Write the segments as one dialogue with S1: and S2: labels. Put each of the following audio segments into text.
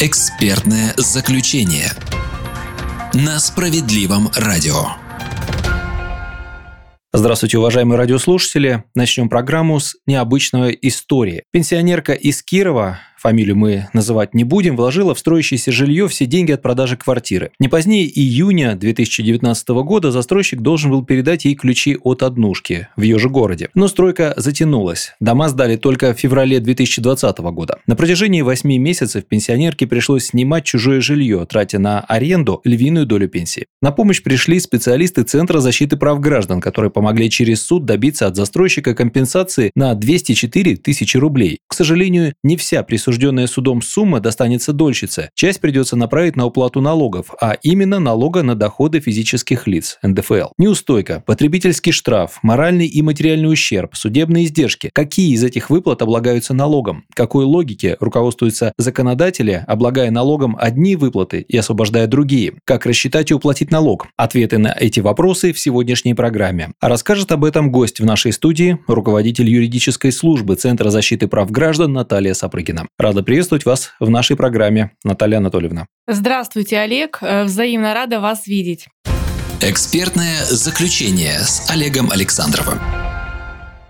S1: Экспертное заключение на справедливом радио.
S2: Здравствуйте, уважаемые радиослушатели. Начнем программу с необычной истории. Пенсионерка из Кирова фамилию мы называть не будем, вложила в строящееся жилье все деньги от продажи квартиры. Не позднее июня 2019 года застройщик должен был передать ей ключи от однушки в ее же городе. Но стройка затянулась. Дома сдали только в феврале 2020 года. На протяжении 8 месяцев пенсионерке пришлось снимать чужое жилье, тратя на аренду львиную долю пенсии. На помощь пришли специалисты Центра защиты прав граждан, которые помогли через суд добиться от застройщика компенсации на 204 тысячи рублей. К сожалению, не вся присутствующая присужденная судом сумма достанется дольщице. Часть придется направить на уплату налогов, а именно налога на доходы физических лиц, НДФЛ. Неустойка, потребительский штраф, моральный и материальный ущерб, судебные издержки. Какие из этих выплат облагаются налогом? Какой логике руководствуются законодатели, облагая налогом одни выплаты и освобождая другие? Как рассчитать и уплатить налог? Ответы на эти вопросы в сегодняшней программе. А расскажет об этом гость в нашей студии, руководитель юридической службы Центра защиты прав граждан Наталья Сапрыгина. Рада приветствовать вас в нашей программе, Наталья Анатольевна.
S3: Здравствуйте, Олег. Э, взаимно рада вас видеть.
S1: Экспертное заключение с Олегом Александровым.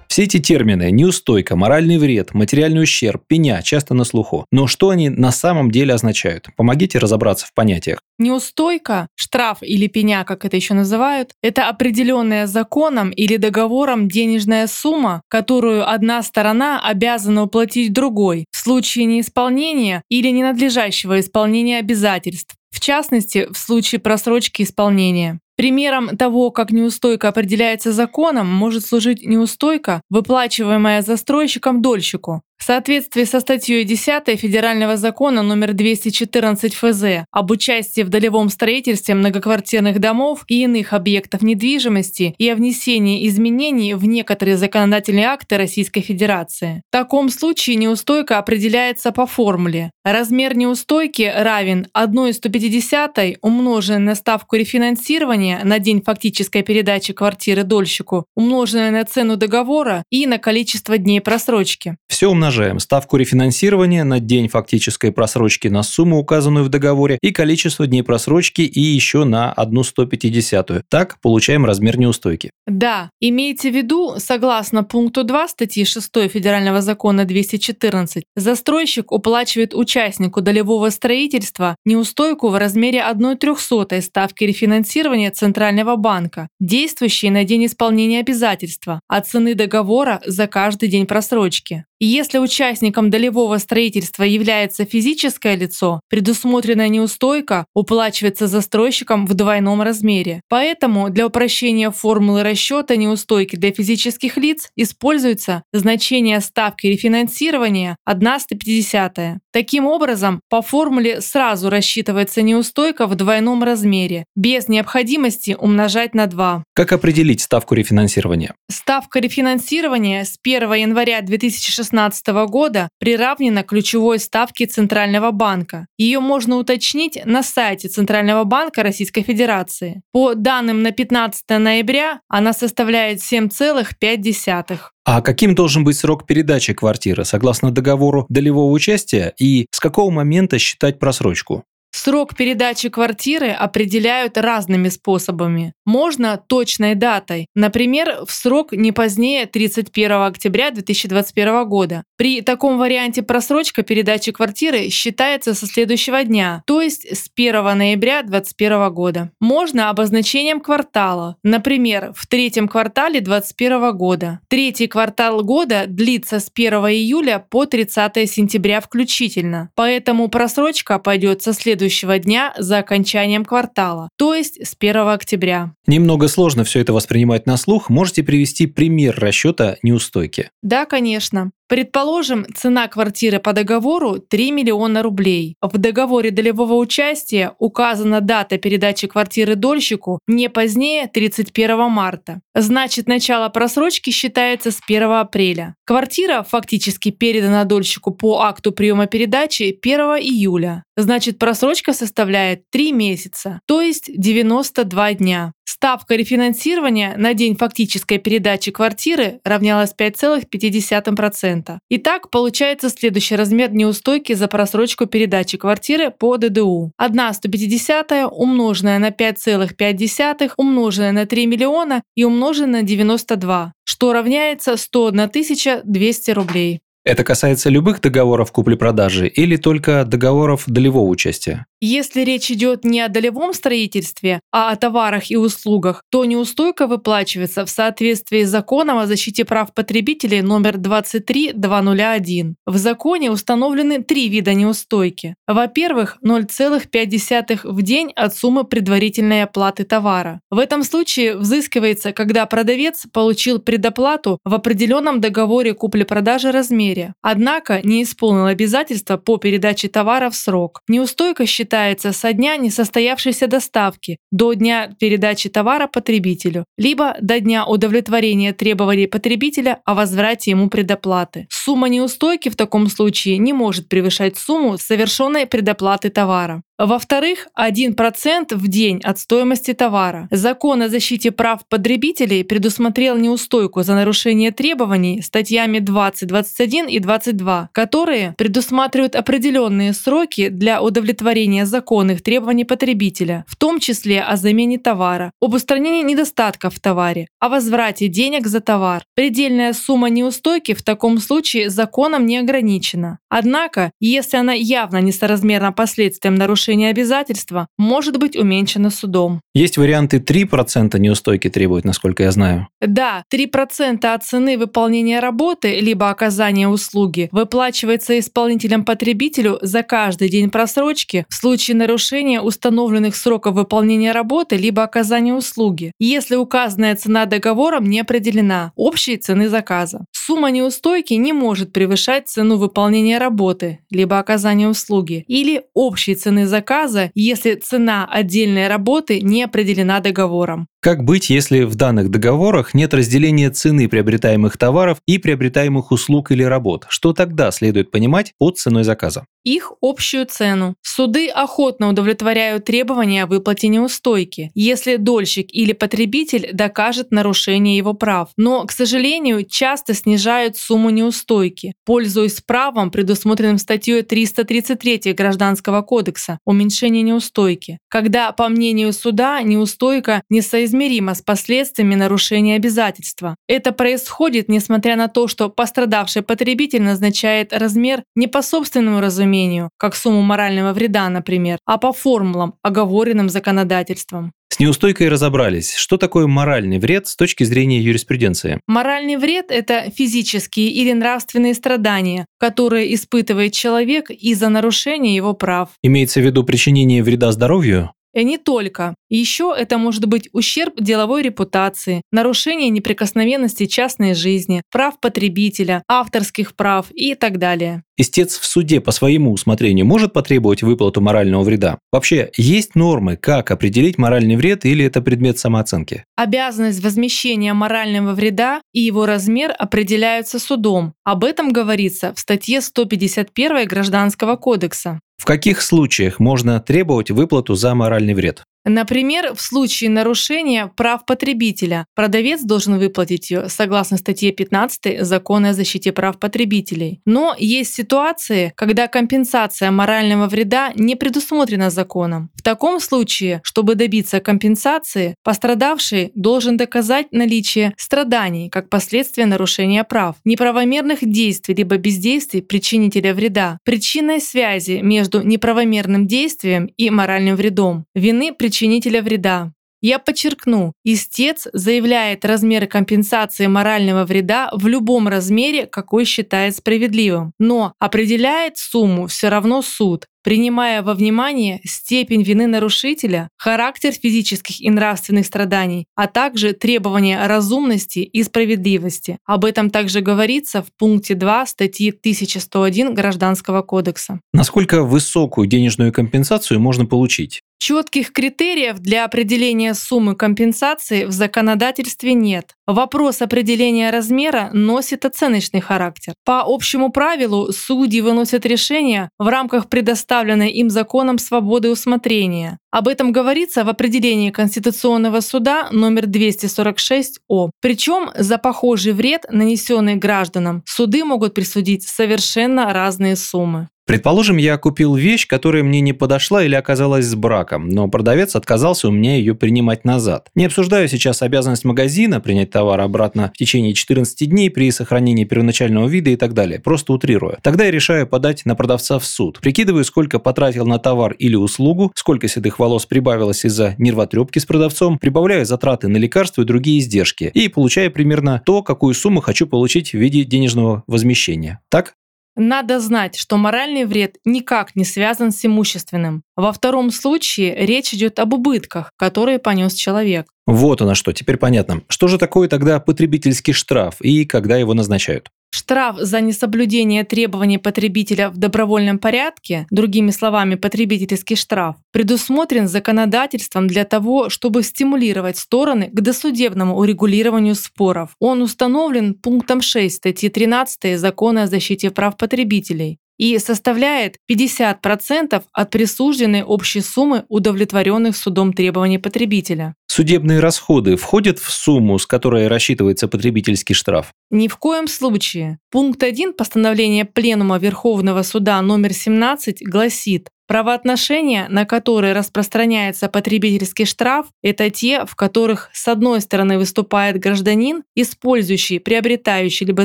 S2: Все эти термины – неустойка, моральный вред, материальный ущерб, пеня – часто на слуху. Но что они на самом деле означают? Помогите разобраться в понятиях.
S3: Неустойка, штраф или пеня, как это еще называют, это определенная законом или договором денежная сумма, которую одна сторона обязана уплатить другой в случае неисполнения или ненадлежащего исполнения обязательств, в частности, в случае просрочки исполнения. Примером того, как неустойка определяется законом, может служить неустойка, выплачиваемая застройщиком дольщику, в соответствии со статьей 10 Федерального закона номер 214 ФЗ об участии в долевом строительстве многоквартирных домов и иных объектов недвижимости и о внесении изменений в некоторые законодательные акты Российской Федерации. В таком случае неустойка определяется по формуле. Размер неустойки равен 1,150 умноженной на ставку рефинансирования на день фактической передачи квартиры дольщику, умноженной на цену договора и на количество дней просрочки.
S2: Все умножаем умножаем ставку рефинансирования на день фактической просрочки на сумму, указанную в договоре, и количество дней просрочки и еще на 1 150. Так получаем размер неустойки.
S3: Да, имейте в виду, согласно пункту 2 статьи 6 Федерального закона 214, застройщик уплачивает участнику долевого строительства неустойку в размере 1 трехсотой ставки рефинансирования Центрального банка, действующей на день исполнения обязательства, от цены договора за каждый день просрочки. Если участником долевого строительства является физическое лицо, предусмотренная неустойка уплачивается застройщиком в двойном размере. Поэтому для упрощения формулы расчета неустойки для физических лиц используется значение ставки рефинансирования 150. Таким образом, по формуле сразу рассчитывается неустойка в двойном размере, без необходимости умножать на 2.
S2: Как определить ставку рефинансирования?
S3: Ставка рефинансирования с 1 января 2016 2016 года приравнена ключевой ставке Центрального банка. Ее можно уточнить на сайте Центрального банка Российской Федерации. По данным на 15 ноября она составляет 7,5.
S2: А каким должен быть срок передачи квартиры согласно договору долевого участия и с какого момента считать просрочку?
S3: Срок передачи квартиры определяют разными способами. Можно точной датой, например, в срок не позднее 31 октября 2021 года. При таком варианте просрочка передачи квартиры считается со следующего дня, то есть с 1 ноября 2021 года. Можно обозначением квартала, например, в третьем квартале 2021 года. Третий квартал года длится с 1 июля по 30 сентября включительно, поэтому просрочка пойдет со следующего следующего дня за окончанием квартала, то есть с 1 октября.
S2: Немного сложно все это воспринимать на слух. Можете привести пример расчета неустойки?
S3: Да, конечно. Предположим, цена квартиры по договору 3 миллиона рублей. В договоре долевого участия указана дата передачи квартиры дольщику не позднее 31 марта. Значит, начало просрочки считается с 1 апреля. Квартира фактически передана дольщику по акту приема передачи 1 июля. Значит, просрочка составляет 3 месяца, то есть 92 дня. Ставка рефинансирования на день фактической передачи квартиры равнялась 5,5%. 3%. Итак, получается следующий размер неустойки за просрочку передачи квартиры по ДДУ. 1 150 умноженная на 5,5 умноженная на 3 миллиона и умноженная на 92, что равняется 101 200 рублей.
S2: Это касается любых договоров купли-продажи или только договоров долевого участия?
S3: Если речь идет не о долевом строительстве, а о товарах и услугах, то неустойка выплачивается в соответствии с законом о защите прав потребителей номер 23201. В законе установлены три вида неустойки. Во-первых, 0,5 в день от суммы предварительной оплаты товара. В этом случае взыскивается, когда продавец получил предоплату в определенном договоре купли-продажи размере, однако не исполнил обязательства по передаче товара в срок. Неустойка считается со дня несостоявшейся доставки до дня передачи товара потребителю, либо до дня удовлетворения требований потребителя о возврате ему предоплаты. Сумма неустойки в таком случае не может превышать сумму совершенной предоплаты товара. Во-вторых, 1% в день от стоимости товара. Закон о защите прав потребителей предусмотрел неустойку за нарушение требований статьями 20, 21 и 22, которые предусматривают определенные сроки для удовлетворения законных требований потребителя, в том числе о замене товара, об устранении недостатков в товаре, о возврате денег за товар. Предельная сумма неустойки в таком случае законом не ограничена. Однако, если она явно несоразмерна последствиям нарушения нарушение обязательства может быть уменьшено судом.
S2: Есть варианты 3% неустойки требуют, насколько я знаю.
S3: Да, 3% от цены выполнения работы либо оказания услуги выплачивается исполнителем-потребителю за каждый день просрочки в случае нарушения установленных сроков выполнения работы либо оказания услуги, если указанная цена договором не определена общей цены заказа. Сумма неустойки не может превышать цену выполнения работы либо оказания услуги или общей цены заказа заказа, если цена отдельной работы не определена договором.
S2: Как быть, если в данных договорах нет разделения цены приобретаемых товаров и приобретаемых услуг или работ? Что тогда следует понимать под ценой заказа?
S3: Их общую цену. Суды охотно удовлетворяют требования о выплате неустойки, если дольщик или потребитель докажет нарушение его прав. Но, к сожалению, часто снижают сумму неустойки, пользуясь правом, предусмотренным статьей 333 Гражданского кодекса уменьшение неустойки, когда, по мнению суда, неустойка несоизмерима с последствиями нарушения обязательства. Это происходит, несмотря на то, что пострадавший потребитель назначает размер не по собственному разумению, как сумму морального вреда, например, а по формулам, оговоренным законодательством.
S2: С неустойкой разобрались. Что такое моральный вред с точки зрения юриспруденции?
S3: Моральный вред – это физические или нравственные страдания, которые испытывает человек из-за нарушения его прав.
S2: Имеется в виду причинение вреда здоровью?
S3: И не только. Еще это может быть ущерб деловой репутации, нарушение неприкосновенности частной жизни, прав потребителя, авторских прав и так далее.
S2: Истец в суде по своему усмотрению может потребовать выплату морального вреда? Вообще, есть нормы, как определить моральный вред или это предмет самооценки?
S3: Обязанность возмещения морального вреда и его размер определяются судом. Об этом говорится в статье 151 Гражданского кодекса.
S2: В каких случаях можно требовать выплату за моральный вред?
S3: Например, в случае нарушения прав потребителя продавец должен выплатить ее согласно статье 15 Закона о защите прав потребителей. Но есть ситуации, когда компенсация морального вреда не предусмотрена законом. В таком случае, чтобы добиться компенсации, пострадавший должен доказать наличие страданий как последствия нарушения прав, неправомерных действий либо бездействий причинителя вреда, причинной связи между неправомерным действием и моральным вредом, вины причинителя причинителя вреда. Я подчеркну, истец заявляет размеры компенсации морального вреда в любом размере, какой считает справедливым, но определяет сумму все равно суд, принимая во внимание степень вины нарушителя, характер физических и нравственных страданий, а также требования разумности и справедливости. Об этом также говорится в пункте 2 статьи 1101 Гражданского кодекса.
S2: Насколько высокую денежную компенсацию можно получить?
S3: Четких критериев для определения суммы компенсации в законодательстве нет. Вопрос определения размера носит оценочный характер. По общему правилу судьи выносят решения в рамках предоставленной им законом свободы усмотрения. Об этом говорится в определении Конституционного суда номер 246О. Причем за похожий вред, нанесенный гражданам, суды могут присудить совершенно разные суммы.
S2: Предположим, я купил вещь, которая мне не подошла или оказалась с браком, но продавец отказался у меня ее принимать назад. Не обсуждаю сейчас обязанность магазина принять товар обратно в течение 14 дней при сохранении первоначального вида и так далее, просто утрирую. Тогда я решаю подать на продавца в суд. Прикидываю, сколько потратил на товар или услугу, сколько седых волос прибавилось из-за нервотрепки с продавцом, прибавляю затраты на лекарства и другие издержки и получаю примерно то, какую сумму хочу получить в виде денежного возмещения. Так?
S3: Надо знать, что моральный вред никак не связан с имущественным. Во втором случае речь идет об убытках, которые понес человек.
S2: Вот оно что, теперь понятно. Что же такое тогда потребительский штраф и когда его назначают?
S3: Штраф за несоблюдение требований потребителя в добровольном порядке, другими словами, потребительский штраф, предусмотрен законодательством для того, чтобы стимулировать стороны к досудебному урегулированию споров. Он установлен пунктом 6 статьи 13 Закона о защите прав потребителей и составляет 50% от присужденной общей суммы удовлетворенных судом требований потребителя.
S2: Судебные расходы входят в сумму, с которой рассчитывается потребительский штраф?
S3: Ни в коем случае. Пункт 1 постановления Пленума Верховного Суда номер 17 гласит, Правоотношения, на которые распространяется потребительский штраф, это те, в которых с одной стороны выступает гражданин, использующий, приобретающий, либо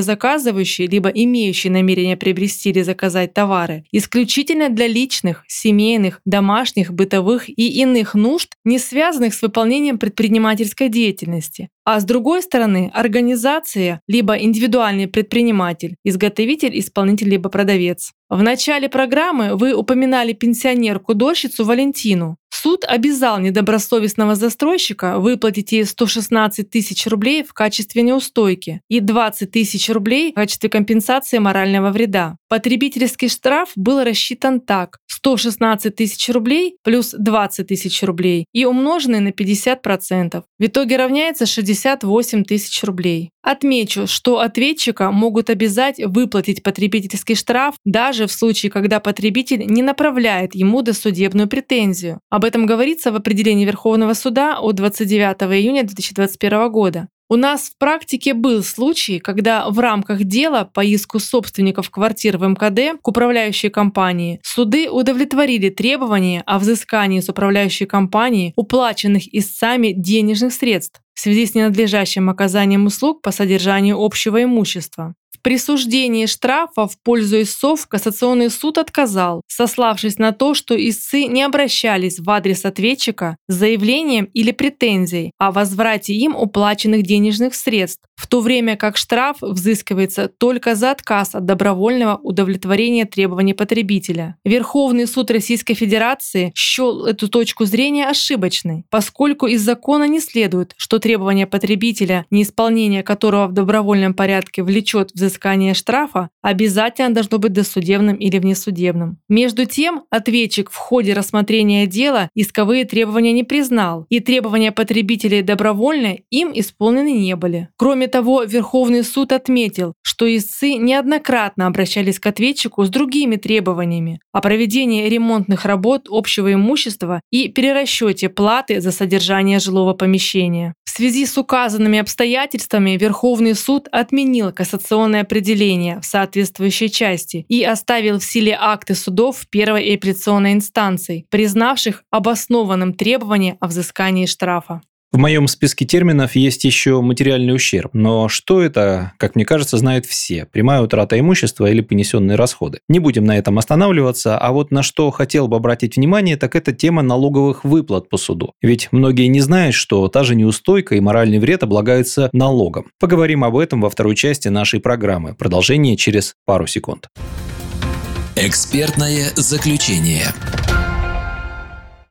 S3: заказывающий, либо имеющий намерение приобрести или заказать товары, исключительно для личных, семейных, домашних, бытовых и иных нужд, не связанных с выполнением предпринимательской деятельности, а с другой стороны, организация, либо индивидуальный предприниматель, изготовитель, исполнитель, либо продавец. В начале программы вы упоминали пенсионерку-дольщицу Валентину. Суд обязал недобросовестного застройщика выплатить ей 116 тысяч рублей в качестве неустойки и 20 тысяч рублей в качестве компенсации морального вреда. Потребительский штраф был рассчитан так. 116 тысяч рублей плюс 20 тысяч рублей и умноженный на 50%. В итоге равняется 68 тысяч рублей. Отмечу, что ответчика могут обязать выплатить потребительский штраф даже в случае, когда потребитель не направляет ему досудебную претензию. Об этом говорится в определении Верховного суда от 29 июня 2021 года. У нас в практике был случай, когда в рамках дела по иску собственников квартир в МКД к управляющей компании суды удовлетворили требования о взыскании с управляющей компании уплаченных истцами денежных средств в связи с ненадлежащим оказанием услуг по содержанию общего имущества присуждении штрафа в пользу истцов Кассационный суд отказал, сославшись на то, что истцы не обращались в адрес ответчика с заявлением или претензией о возврате им уплаченных денежных средств, в то время как штраф взыскивается только за отказ от добровольного удовлетворения требований потребителя. Верховный суд Российской Федерации счел эту точку зрения ошибочной, поскольку из закона не следует, что требование потребителя, неисполнение которого в добровольном порядке влечет взыскание штрафа обязательно должно быть досудебным или внесудебным. Между тем, ответчик в ходе рассмотрения дела исковые требования не признал, и требования потребителей добровольно им исполнены не были. Кроме того, Верховный суд отметил, что истцы неоднократно обращались к ответчику с другими требованиями о проведении ремонтных работ общего имущества и перерасчете платы за содержание жилого помещения. В связи с указанными обстоятельствами Верховный суд отменил кассационное определение в соответствующей части и оставил в силе акты судов первой апелляционной инстанции, признавших обоснованным требование о взыскании штрафа.
S2: В моем списке терминов есть еще материальный ущерб, но что это, как мне кажется, знают все. Прямая утрата имущества или понесенные расходы. Не будем на этом останавливаться, а вот на что хотел бы обратить внимание, так это тема налоговых выплат по суду. Ведь многие не знают, что та же неустойка и моральный вред облагаются налогом. Поговорим об этом во второй части нашей программы. Продолжение через пару секунд.
S1: Экспертное заключение.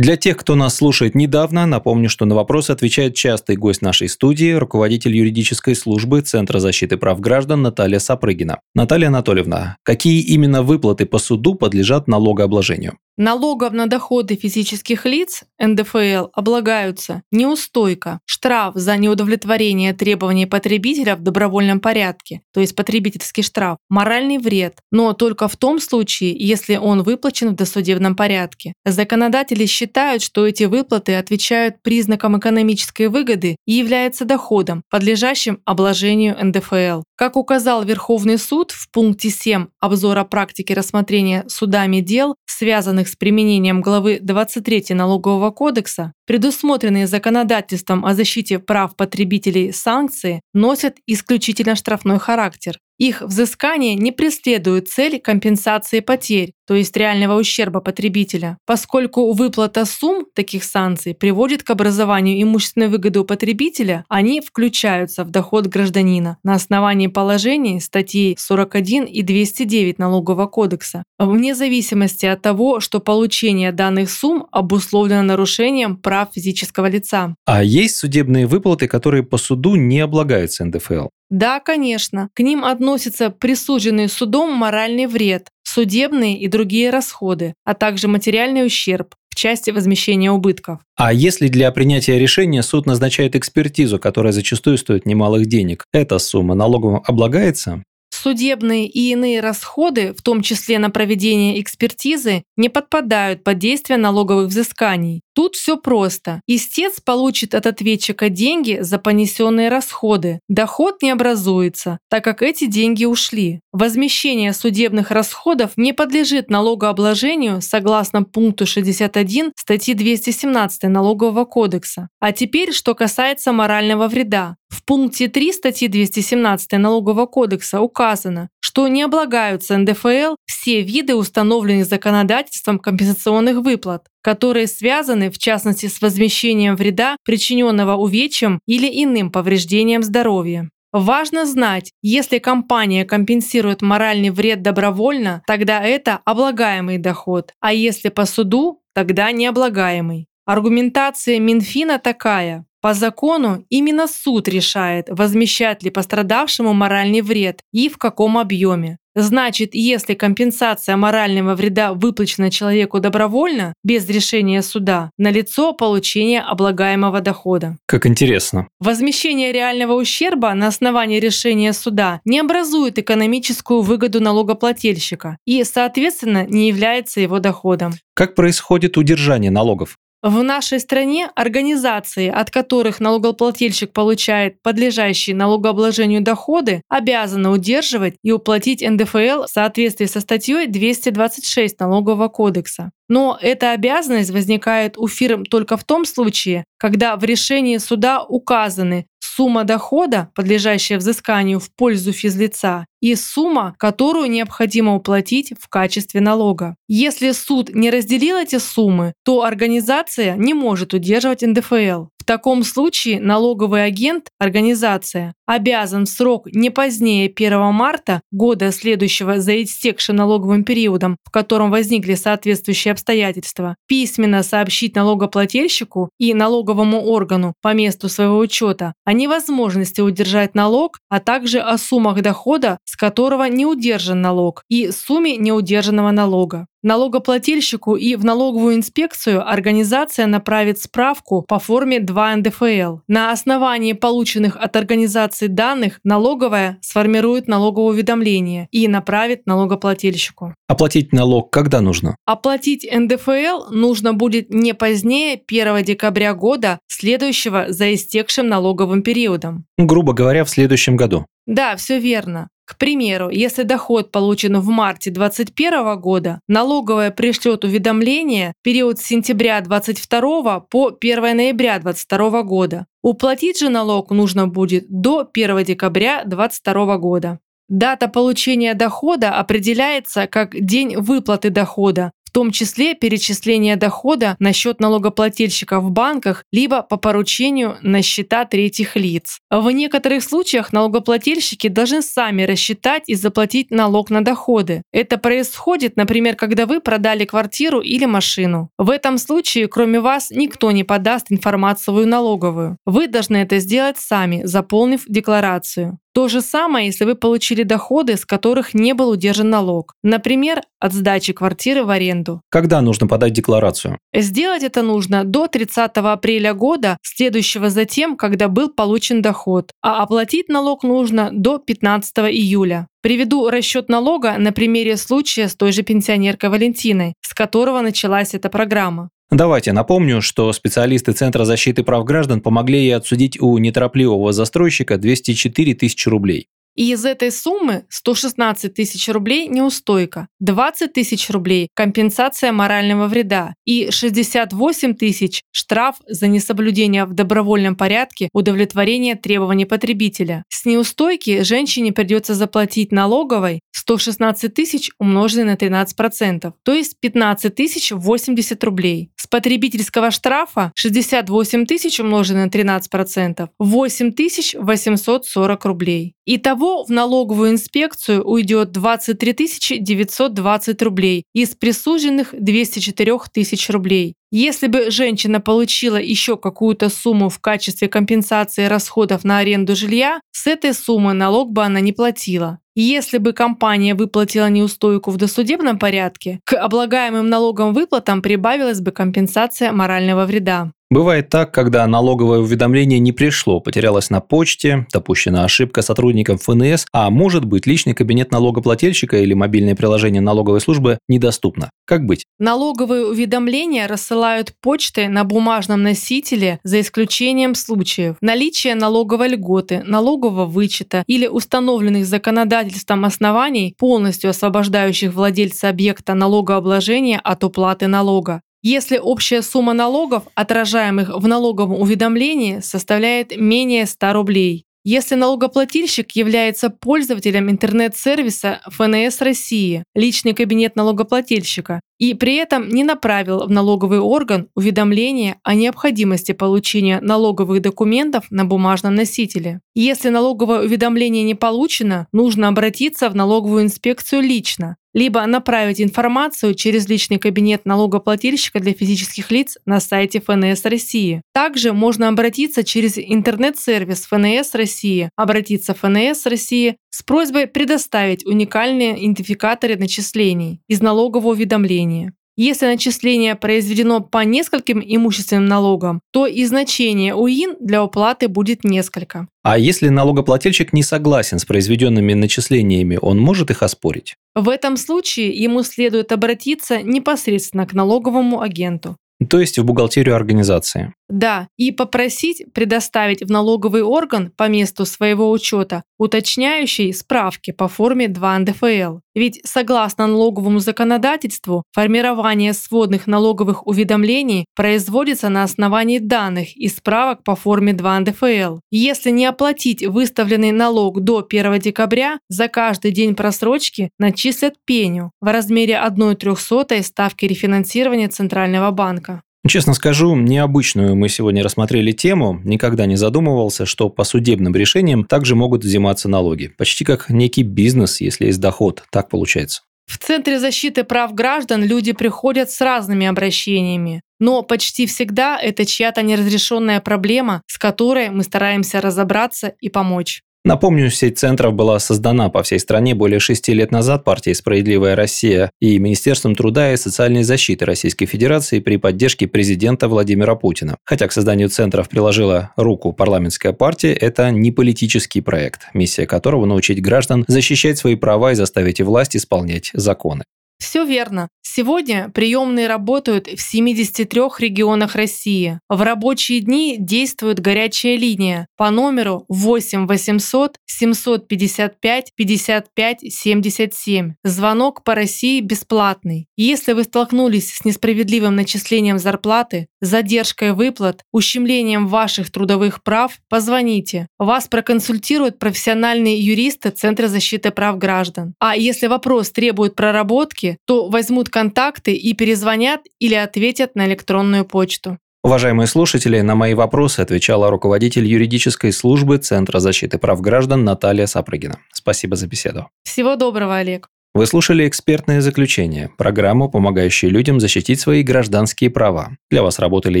S2: Для тех, кто нас слушает недавно, напомню, что на вопросы отвечает частый гость нашей студии, руководитель юридической службы Центра защиты прав граждан Наталья Сапрыгина. Наталья Анатольевна, какие именно выплаты по суду подлежат налогообложению?
S3: Налогов на доходы физических лиц НДФЛ облагаются неустойка, штраф за неудовлетворение требований потребителя в добровольном порядке, то есть потребительский штраф, моральный вред, но только в том случае, если он выплачен в досудебном порядке. Законодатели считают, что эти выплаты отвечают признакам экономической выгоды и являются доходом, подлежащим обложению НДФЛ. Как указал Верховный суд в пункте 7 обзора практики рассмотрения судами дел, связанных с применением главы 23 Налогового кодекса, предусмотренные законодательством о защите прав потребителей санкции носят исключительно штрафной характер. Их взыскание не преследует цель компенсации потерь, то есть реального ущерба потребителя, поскольку выплата сумм таких санкций приводит к образованию имущественной выгоды у потребителя, они включаются в доход гражданина на основании положений статей 41 и 209 Налогового кодекса, вне зависимости от того, что получение данных сумм обусловлено нарушением прав физического лица.
S2: А есть судебные выплаты, которые по суду не облагаются НДФЛ?
S3: Да, конечно. К ним относятся присуженный судом моральный вред, судебные и другие расходы, а также материальный ущерб в части возмещения убытков.
S2: А если для принятия решения суд назначает экспертизу, которая зачастую стоит немалых денег, эта сумма налоговым облагается?
S3: Судебные и иные расходы, в том числе на проведение экспертизы, не подпадают под действие налоговых взысканий. Тут все просто. Истец получит от ответчика деньги за понесенные расходы. Доход не образуется, так как эти деньги ушли. Возмещение судебных расходов не подлежит налогообложению согласно пункту 61 статьи 217 Налогового кодекса. А теперь, что касается морального вреда. В пункте 3 статьи 217 Налогового кодекса указано, что не облагаются НДФЛ все виды установленных законодательством компенсационных выплат, которые связаны в частности с возмещением вреда, причиненного увечьем или иным повреждением здоровья. Важно знать, если компания компенсирует моральный вред добровольно, тогда это облагаемый доход, а если по суду, тогда необлагаемый. Аргументация Минфина такая. По закону именно суд решает, возмещать ли пострадавшему моральный вред и в каком объеме. Значит, если компенсация морального вреда выплачена человеку добровольно, без решения суда, налицо получение облагаемого дохода.
S2: Как интересно.
S3: Возмещение реального ущерба на основании решения суда не образует экономическую выгоду налогоплательщика и, соответственно, не является его доходом.
S2: Как происходит удержание налогов?
S3: В нашей стране организации, от которых налогоплательщик получает подлежащие налогообложению доходы, обязаны удерживать и уплатить НДФЛ в соответствии со статьей 226 Налогового кодекса. Но эта обязанность возникает у фирм только в том случае, когда в решении суда указаны сумма дохода, подлежащая взысканию в пользу физлица, и сумма, которую необходимо уплатить в качестве налога. Если суд не разделил эти суммы, то организация не может удерживать НДФЛ. В таком случае налоговый агент, организация, обязан в срок не позднее 1 марта года следующего за истекшим налоговым периодом, в котором возникли соответствующие обстоятельства, письменно сообщить налогоплательщику и налоговому органу по месту своего учета о невозможности удержать налог, а также о суммах дохода, с которого не удержан налог, и сумме неудержанного налога. Налогоплательщику и в налоговую инспекцию организация направит справку по форме 2 НДФЛ. На основании полученных от организации данных налоговая сформирует налоговое уведомление и направит налогоплательщику.
S2: Оплатить налог когда нужно?
S3: Оплатить НДФЛ нужно будет не позднее 1 декабря года, следующего за истекшим налоговым периодом.
S2: Грубо говоря, в следующем году.
S3: Да, все верно. К примеру, если доход получен в марте 2021 года, налоговая пришлет уведомление период с сентября 2022 по 1 ноября 2022 года. Уплатить же налог нужно будет до 1 декабря 2022 года. Дата получения дохода определяется как день выплаты дохода, в том числе перечисление дохода на счет налогоплательщика в банках либо по поручению на счета третьих лиц. В некоторых случаях налогоплательщики должны сами рассчитать и заплатить налог на доходы. Это происходит, например, когда вы продали квартиру или машину. В этом случае, кроме вас, никто не подаст информацию налоговую. Вы должны это сделать сами, заполнив декларацию. То же самое, если вы получили доходы, с которых не был удержан налог. Например, от сдачи квартиры в аренду.
S2: Когда нужно подать декларацию?
S3: Сделать это нужно до 30 апреля года, следующего за тем, когда был получен доход, а оплатить налог нужно до 15 июля. Приведу расчет налога на примере случая с той же пенсионеркой Валентиной, с которого началась эта программа.
S2: Давайте напомню, что специалисты Центра защиты прав граждан помогли ей отсудить у неторопливого застройщика 204 тысячи рублей.
S3: И из этой суммы 116 тысяч рублей неустойка, 20 тысяч рублей – компенсация морального вреда и 68 тысяч – штраф за несоблюдение в добровольном порядке удовлетворения требований потребителя. С неустойки женщине придется заплатить налоговой 116 тысяч умноженное на 13%, то есть 15 тысяч 80 рублей. С потребительского штрафа 68 тысяч умноженное на 13%, 8 тысяч 840 рублей. Итого в налоговую инспекцию уйдет 23 920 рублей из присуженных 204 тысяч рублей. Если бы женщина получила еще какую-то сумму в качестве компенсации расходов на аренду жилья, с этой суммы налог бы она не платила. Если бы компания выплатила неустойку в досудебном порядке, к облагаемым налогом выплатам прибавилась бы компенсация морального вреда.
S2: Бывает так, когда налоговое уведомление не пришло, потерялось на почте, допущена ошибка сотрудникам ФНС, а может быть личный кабинет налогоплательщика или мобильное приложение налоговой службы недоступно. Как быть?
S3: Налоговые уведомления рассылают почтой на бумажном носителе за исключением случаев наличия налоговой льготы, налогового вычета или установленных законодательством оснований, полностью освобождающих владельца объекта налогообложения от уплаты налога. Если общая сумма налогов, отражаемых в налоговом уведомлении, составляет менее 100 рублей. Если налогоплательщик является пользователем интернет-сервиса ФНС России, личный кабинет налогоплательщика, и при этом не направил в налоговый орган уведомление о необходимости получения налоговых документов на бумажном носителе. Если налоговое уведомление не получено, нужно обратиться в налоговую инспекцию лично, либо направить информацию через личный кабинет налогоплательщика для физических лиц на сайте ФНС России. Также можно обратиться через интернет-сервис ФНС России, обратиться в ФНС России с просьбой предоставить уникальные идентификаторы начислений из налогового уведомления. Если начисление произведено по нескольким имущественным налогам, то и значение УИН для уплаты будет несколько.
S2: А если налогоплательщик не согласен с произведенными начислениями, он может их оспорить?
S3: В этом случае ему следует обратиться непосредственно к налоговому агенту.
S2: То есть в бухгалтерию организации.
S3: Да, и попросить предоставить в налоговый орган по месту своего учета уточняющие справки по форме 2 НДФЛ. Ведь согласно налоговому законодательству, формирование сводных налоговых уведомлений производится на основании данных и справок по форме 2 НДФЛ. Если не оплатить выставленный налог до 1 декабря, за каждый день просрочки начислят пеню в размере 1 трехсотой ставки рефинансирования Центрального банка.
S2: Честно скажу, необычную мы сегодня рассмотрели тему. Никогда не задумывался, что по судебным решениям также могут взиматься налоги. Почти как некий бизнес, если есть доход. Так получается.
S3: В Центре защиты прав граждан люди приходят с разными обращениями, но почти всегда это чья-то неразрешенная проблема, с которой мы стараемся разобраться и помочь.
S2: Напомню, сеть центров была создана по всей стране более шести лет назад партией «Справедливая Россия» и Министерством труда и социальной защиты Российской Федерации при поддержке президента Владимира Путина. Хотя к созданию центров приложила руку парламентская партия, это не политический проект, миссия которого научить граждан защищать свои права и заставить власть исполнять законы.
S3: Все верно. Сегодня приемные работают в 73 регионах России. В рабочие дни действует горячая линия по номеру 8 800 755 55 77. Звонок по России бесплатный. Если вы столкнулись с несправедливым начислением зарплаты, задержкой выплат, ущемлением ваших трудовых прав, позвоните. Вас проконсультируют профессиональные юристы Центра защиты прав граждан. А если вопрос требует проработки, то возьмут контакты и перезвонят или ответят на электронную почту.
S2: Уважаемые слушатели, на мои вопросы отвечала руководитель юридической службы Центра защиты прав граждан Наталья Сапрыгина. Спасибо за беседу.
S3: Всего доброго, Олег.
S2: Вы слушали экспертное заключение, программу, помогающую людям защитить свои гражданские права. Для вас работали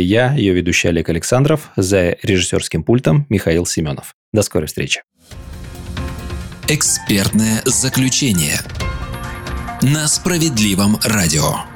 S2: я, ее ведущий Олег Александров, за режиссерским пультом Михаил Семенов. До скорой встречи. Экспертное заключение на справедливом радио.